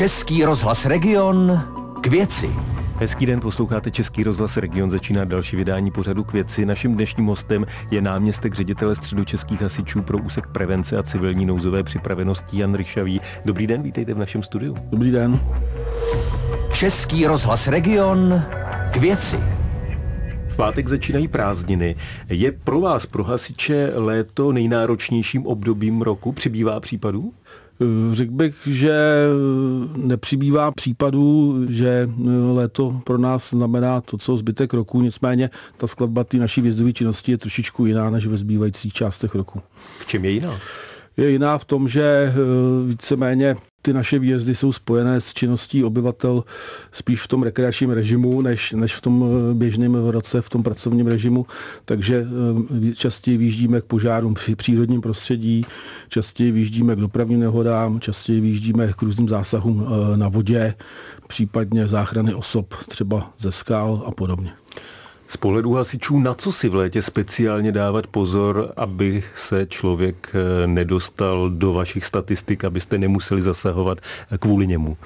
Český rozhlas Region k věci. Hezký den, posloucháte Český rozhlas Region, začíná další vydání pořadu k věci. Naším dnešním hostem je náměstek ředitele středu českých hasičů pro úsek prevence a civilní nouzové připravenosti Jan Ryšavý. Dobrý den, vítejte v našem studiu. Dobrý den. Český rozhlas Region k věci. V pátek začínají prázdniny. Je pro vás, pro hasiče, léto nejnáročnějším obdobím roku? Přibývá případů? Řekl bych, že nepřibývá případů, že eh, léto pro nás znamená to, co zbytek roku, nicméně ta skladba té naší vězdové činnosti je trošičku jiná než ve zbývajících částech roku. V čem je jiná? Je jiná v tom, že víceméně ty naše výjezdy jsou spojené s činností obyvatel spíš v tom rekreačním režimu, než, než v tom eh, běžném roce, v tom pracovním režimu. Takže eh, častěji výjíždíme k požárům při přírodním prostředí, častěji výjíždíme k dopravním nehodám, častěji výjíždíme k různým zásahům eh, na vodě, případně záchrany osob třeba ze skal a podobně. Z pohledu hasičů, na co si v létě speciálně dávat pozor, aby se člověk eh, nedostal do vašich statistik, abyste nemuseli zasahovat kvůli němu?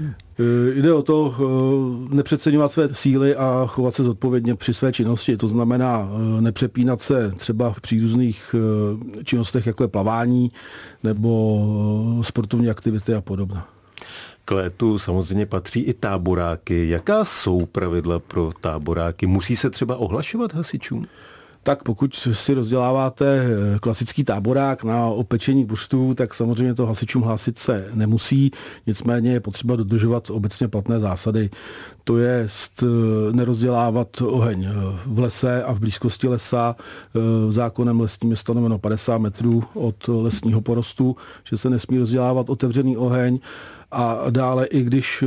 Eh, jde o to eh, nepřeceňovat své síly a chovat se zodpovědně při své činnosti. To znamená nepřepínat se třeba v přírodních činnostech, jako je plavání nebo sportovní aktivity a podobně. K létu samozřejmě patří i táboráky. Jaká jsou pravidla pro táboráky? Musí se třeba ohlašovat hasičům? tak pokud si rozděláváte eh, klasický táborák na opečení buřtů, tak samozřejmě to hasičům hlásit se nemusí, nicméně je potřeba dodržovat obecně platné zásady. To je eh, nerozdělávat oheň eh, v lese a v blízkosti lesa. Zákonem lesním je stanoveno 50 metrů od lesního porostu, že se nesmí rozdělávat otevřený oheň a dále i když eh,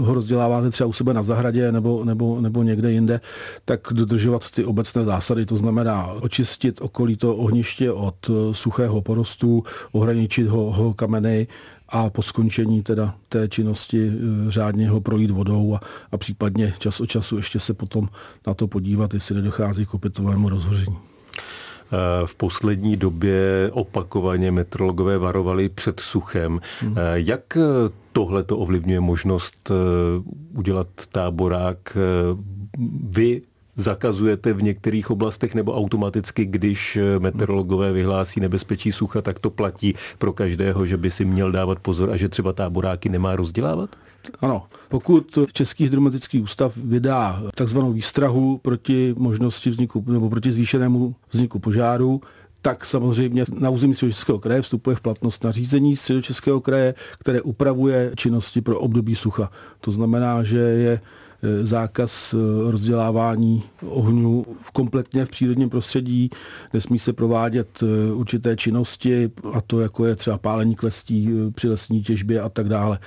ho rozděláváte třeba u sebe na zahradě nebo, nebo, nebo někde jinde, tak dodržovat ty obecné zásady, to znamená očistit okolí to ohniště od eh, suchého porostu, ohraničit ho, ho kameny a po skončení teda té činnosti eh, řádně ho projít vodou a, a případně čas od času ještě se potom na to podívat, jestli nedochází k opětovému rozhoření. Eh, v poslední době opakovaně metrologové varovali před suchem. Hmm. Jak eh, tohle to ovlivňuje možnost udělat táborák? Vy zakazujete v některých oblastech nebo automaticky, když meteorologové vyhlásí nebezpečí sucha, tak to platí pro každého, že by si měl dávat pozor a že třeba táboráky nemá rozdělávat? Ano, pokud Český hydrometický ústav vydá takzvanou výstrahu proti možnosti vzniku nebo proti zvýšenému vzniku požáru, tak samozřejmě na území Středočeského kraje vstupuje v platnost nařízení Středočeského kraje, které upravuje činnosti pro období sucha. To znamená, že je e, zákaz e, rozdělávání ohňů kompletně v přírodním prostředí, nesmí se provádět e, určité činnosti, a to jako je třeba pálení klestí při lesní těžbě a tak dále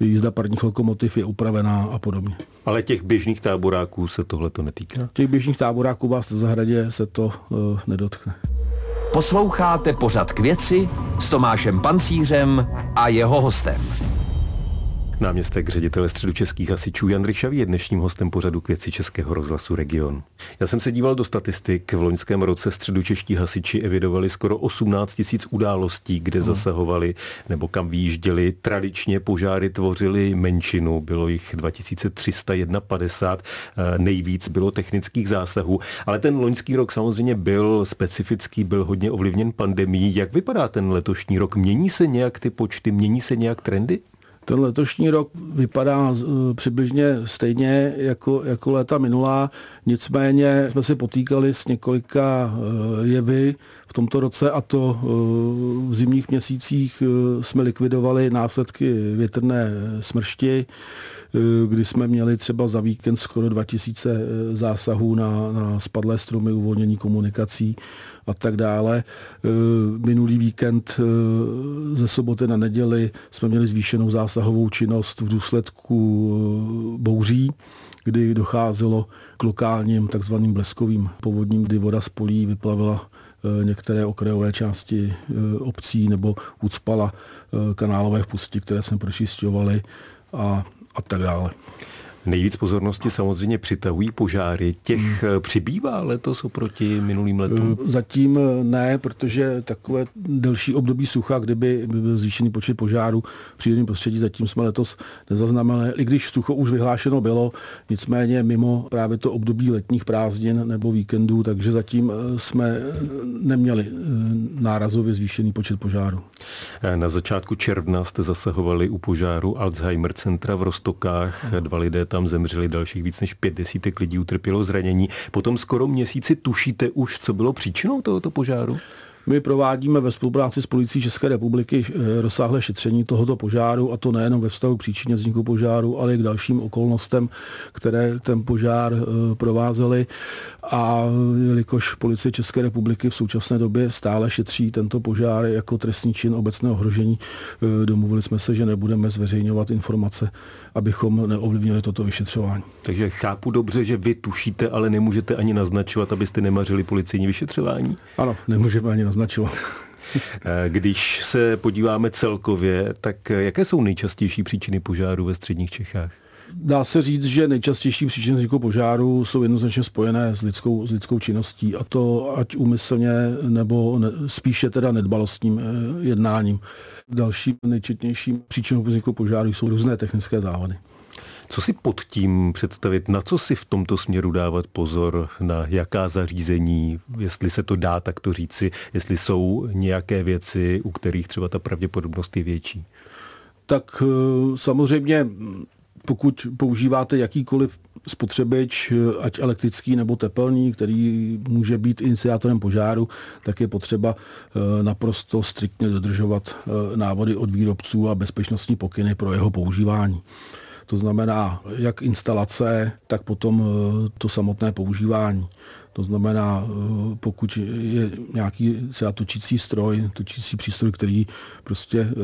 jízda parních lokomotiv je upravená a podobně. Ale těch běžných táboráků se tohle to netýká? Těch běžných táboráků vás v zahradě se to nedotkne. Posloucháte pořad k věci s Tomášem Pancířem a jeho hostem. Náměstek ředitele středu českých hasičů Jan Ryšavý je dnešním hostem pořadu k věci Českého rozhlasu Region. Já jsem se díval do statistik. V loňském roce středu čeští hasiči evidovali skoro 18 tisíc událostí, kde hmm. zasahovali nebo kam výjížděli. Tradičně požáry tvořily menšinu, bylo jich 2351, eh, nejvíc bylo technických zásahů. Ale ten loňský rok samozřejmě byl specifický, byl hodně ovlivněn pandemí. Jak vypadá ten letošní rok? Mění se nějak ty počty, mění se nějak trendy? Ten letošní rok vypadá eh, přibližně stejně jako, jako léta minulá, nicméně jsme se potýkali s několika eh, jevy v tomto roce a to eh, v zimních měsících jsme likvidovali následky větrné smršti, kdy jsme měli třeba za víkend skoro 2000 zásahů na, na spadlé stromy, uvolnění komunikací a tak dále. E, minulý víkend ze soboty na neděli jsme měli zvýšenou zásahovou činnost v důsledku bouří, kdy docházelo k lokálním takzvaným bleskovým povodním, kdy voda z polí vyplavila některé okrajové části obcí nebo ucpala kanálové vpustí, které jsme pročistovali a, a tak dále. Nejvíc pozornosti samozřejmě přitahují požáry. Těch hmm. přibývá letos oproti minulým letům? Zatím ne, protože takové delší období sucha, kdyby byl zvýšený počet požárů v přírodním prostředí, zatím jsme letos nezaznamenali, i když sucho už vyhlášeno bylo, nicméně mimo právě to období letních prázdnin nebo víkendů, takže zatím jsme neměli nárazově zvýšený počet požárů. Na začátku června jste zasahovali u požáru Alzheimer centra v Rostokách. Dva lidé tam zemřeli, dalších víc než pět desítek lidí utrpělo zranění. Potom skoro měsíci tušíte už, co bylo příčinou tohoto požáru? My provádíme ve spolupráci s policií České republiky eh, rozsáhlé šetření tohoto požáru a to nejenom ve vztahu k příčině vzniku požáru, ale i k dalším okolnostem, které ten požár eh, provázely. A jelikož policie České republiky v současné době stále šetří tento požár jako trestní čin obecného ohrožení, eh, domluvili jsme se, že nebudeme zveřejňovat informace, abychom neovlivnili toto vyšetřování. Takže chápu dobře, že vy tušíte, ale nemůžete ani naznačovat, abyste nemařili policejní vyšetřování? Ano, nemůžeme ani naznačovat. Eh, když se podíváme celkově, tak jaké jsou nejčastější příčiny požáru ve středních Čechách? Dá se říct, že nejčastější příčiny vzniku požáru jsou jednoznačně spojené s lidskou, s lidskou činností a to ať úmyslně nebo ne, spíše teda nedbalostním eh, jednáním. Další nejčetnější příčinou vzniku požáru jsou různé technické závady. Co si pod tím představit, na co si v tomto směru dávat pozor, na jaká zařízení, jestli se to dá takto říci, jestli jsou nějaké věci, u kterých třeba ta pravděpodobnost je větší? Tak eh, samozřejmě pokud používáte jakýkoliv spotřebič, ať elektrický nebo tepelný, který může být iniciátorem požáru, tak je potřeba eh, naprosto striktně dodržovat eh, návody od výrobců a bezpečnostní pokyny pro jeho používání. To znamená jak instalace, tak potom eh, to samotné používání. To znamená, eh, pokud je nějaký třeba točící stroj, točící přístroj, který prostě eh,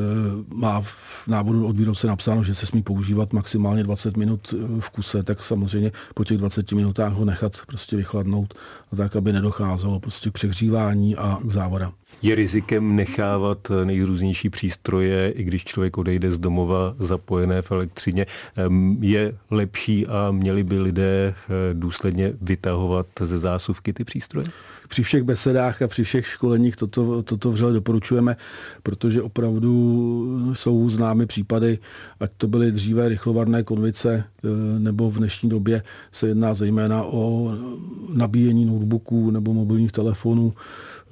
má v návodu od výrobce napsáno, že se smí používat maximálně 20 minut v kuse, tak samozřejmě po těch 20 minutách ho nechat prostě vychladnout, tak aby nedocházelo prostě k přehřívání a k závodám. Je rizikem nechávat nejrůznější přístroje, i když člověk odejde z domova zapojené v elektřině. Je lepší a měli by lidé eh, důsledně vytahovat ze zásuvky ty přístroje? Při všech besedách a při všech školeních toto, toto vřele doporučujeme, protože opravdu jsou známy případy, ať to byly dříve rychlovarné konvice, eh, nebo v dnešní době se jedná zejména o nabíjení notebooků nebo mobilních telefonů,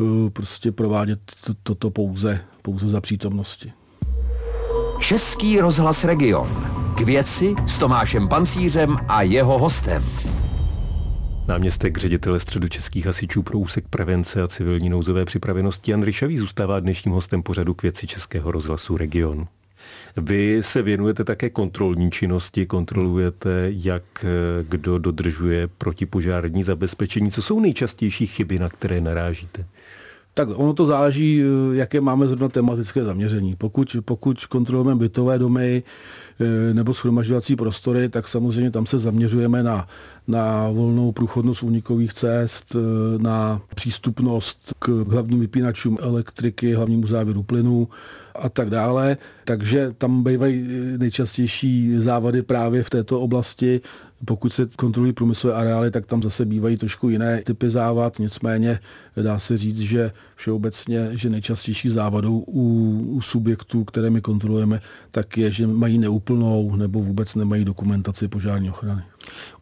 Eh, prostě provádět toto pouze, pouze za přítomnosti. Český rozhlas Region. K věci s Tomášem Pancířem a jeho hostem. Náměstek ředitele středu českých hasičů pro úsek prevence a civilní nouzové připravenosti Jan Ryšavý zůstává dnešním hostem pořadu k věci Českého rozhlasu Region. Vy se věnujete také kontrolní činnosti, kontrolujete, jak eh, kdo dodržuje protipožární zabezpečení. Co jsou nejčastější chyby, na které narážíte? Tak ono to záleží, eh, jaké máme zrovna tematické zaměření. Pokud, pokud kontrolujeme bytové domy nebo schromažďovací prostory, tak samozřejmě tam se zaměřujeme na, na volnou průchodnost únikových cest, na přístupnost k hlavním vypínačům elektriky, hlavnímu závěru plynu, a tak dále. Takže tam bývají nejčastější závady právě v této oblasti. Pokud se kontrolují průmyslové areály, tak tam zase bývají trošku jiné typy závad, nicméně dá se říct, že všeobecně, že nejčastější závadou u, u subjektů, které my kontrolujeme, tak je, že mají neúplnou nebo vůbec nemají dokumentaci požární ochrany.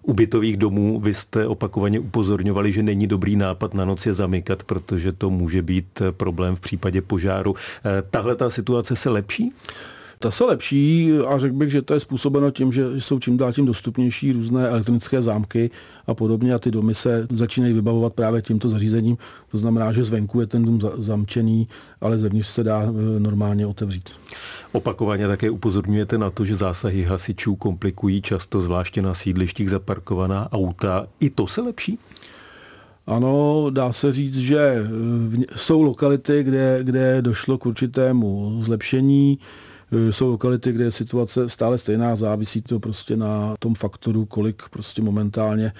U bytových domů vy jste opakovaně upozorňovali, že není dobrý nápad na noc je zamykat, protože to může být problém v případě požáru. Eh, tahle ta situace se lepší? Ta se lepší a řekl bych, že to je způsobeno tím, že jsou čím dál tím dostupnější různé elektronické zámky a podobně a ty domy se začínají vybavovat právě tímto zařízením. To znamená, že zvenku je ten dům zamčený, ale zevnitř se dá eh, normálně otevřít. Opakovaně také upozorňujete na to, že zásahy hasičů komplikují často zvláště na sídlištích zaparkovaná auta. I to se lepší? Ano, dá se říct, že eh, jsou lokality, kde, kde došlo k určitému zlepšení. Jsou lokality, kde je situace stále stejná, závisí to prostě na tom faktoru, kolik prostě momentálně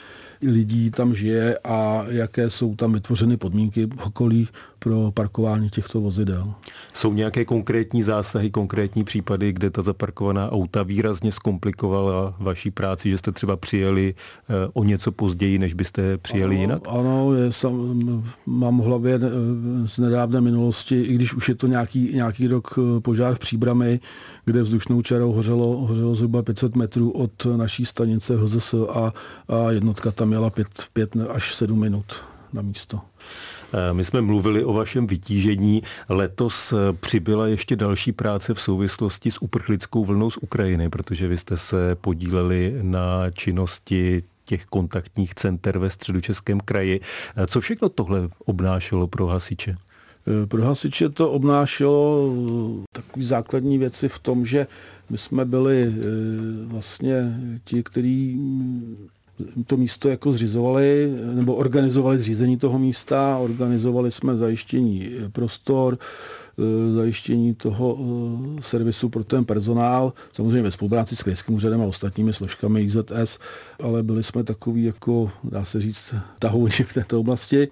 lidí tam žije a jaké jsou tam vytvořeny podmínky v okolí pro parkování těchto vozidel. Jsou nějaké konkrétní zásahy, konkrétní případy, kde ta zaparkovaná auta výrazně zkomplikovala vaší práci, že jste třeba přijeli eh, o něco později, než byste přijeli ano, jinak? Ano, je, sam, mám v hlavě eh, z nedávné minulosti, i když už je to nějaký, nějaký rok eh, požár v Příbrami, kde vzdušnou čarou hořelo, hořelo zhruba 500 metrů od naší stanice HZS a, a jednotka tam měla 5, 5 až 7 minut na místo. Eh, my jsme mluvili o vašem vytížení. Letos eh, přibyla ještě další práce v souvislosti s uprchlickou vlnou z Ukrajiny, protože vy jste se podíleli na činnosti těch kontaktních center ve středočeském kraji. Eh, co všechno tohle obnášelo pro hasiče? Pro hasiče to obnášelo takové základní věci v tom, že my jsme byli vlastně ti, kteří to místo jako zřizovali nebo organizovali zřízení toho místa, organizovali jsme zajištění prostor, zajištění toho servisu pro ten personál, samozřejmě ve spolupráci s krajským úřadem a ostatními složkami IZS, ale byli jsme takový jako, dá se říct, tahouni v této oblasti.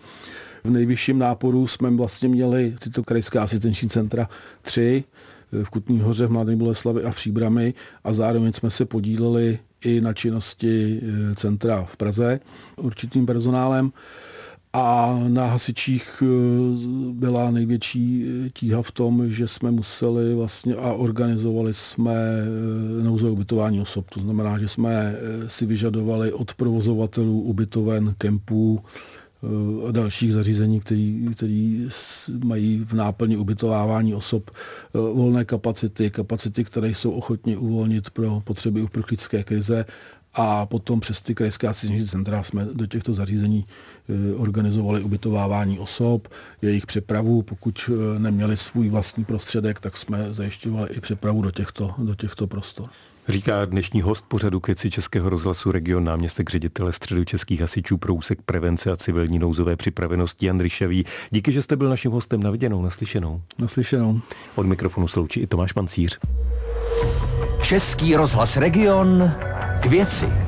V nejvyšším náporu jsme vlastně měli tyto krajská asistenční centra tři, e, v Kutní hoře, v Mladé Boleslavi a v Příbrami a zároveň jsme se podíleli i na činnosti eh, centra v Praze určitým personálem. A na hasičích eh, byla největší eh, tíha v tom, že jsme museli vlastně a organizovali jsme nouzové ubytování osob. To znamená, že jsme si vyžadovali od provozovatelů ubytoven, kempů, a dalších zařízení, který, mají v náplni ubytovávání osob eh, volné kapacity, kapacity, které jsou ochotni uvolnit pro potřeby uprchlické krize a potom přes ty krajské asistenční centra jsme do těchto zařízení eh, organizovali ubytovávání osob, jejich přepravu. Pokud eh, neměli svůj vlastní prostředek, tak jsme zajišťovali i přepravu do těchto, do těchto prostor. Říká dnešní host pořadu Kvěci Českého rozhlasu region náměstek ředitele středu českých hasičů pro úsek prevence a civilní nouzové připravenosti Jan Ryšavý. Díky, že jste byl naším hostem na viděnou, naslyšenou. Naslyšenou. Od mikrofonu sloučí i Tomáš Pancíř. Český rozhlas region k věci.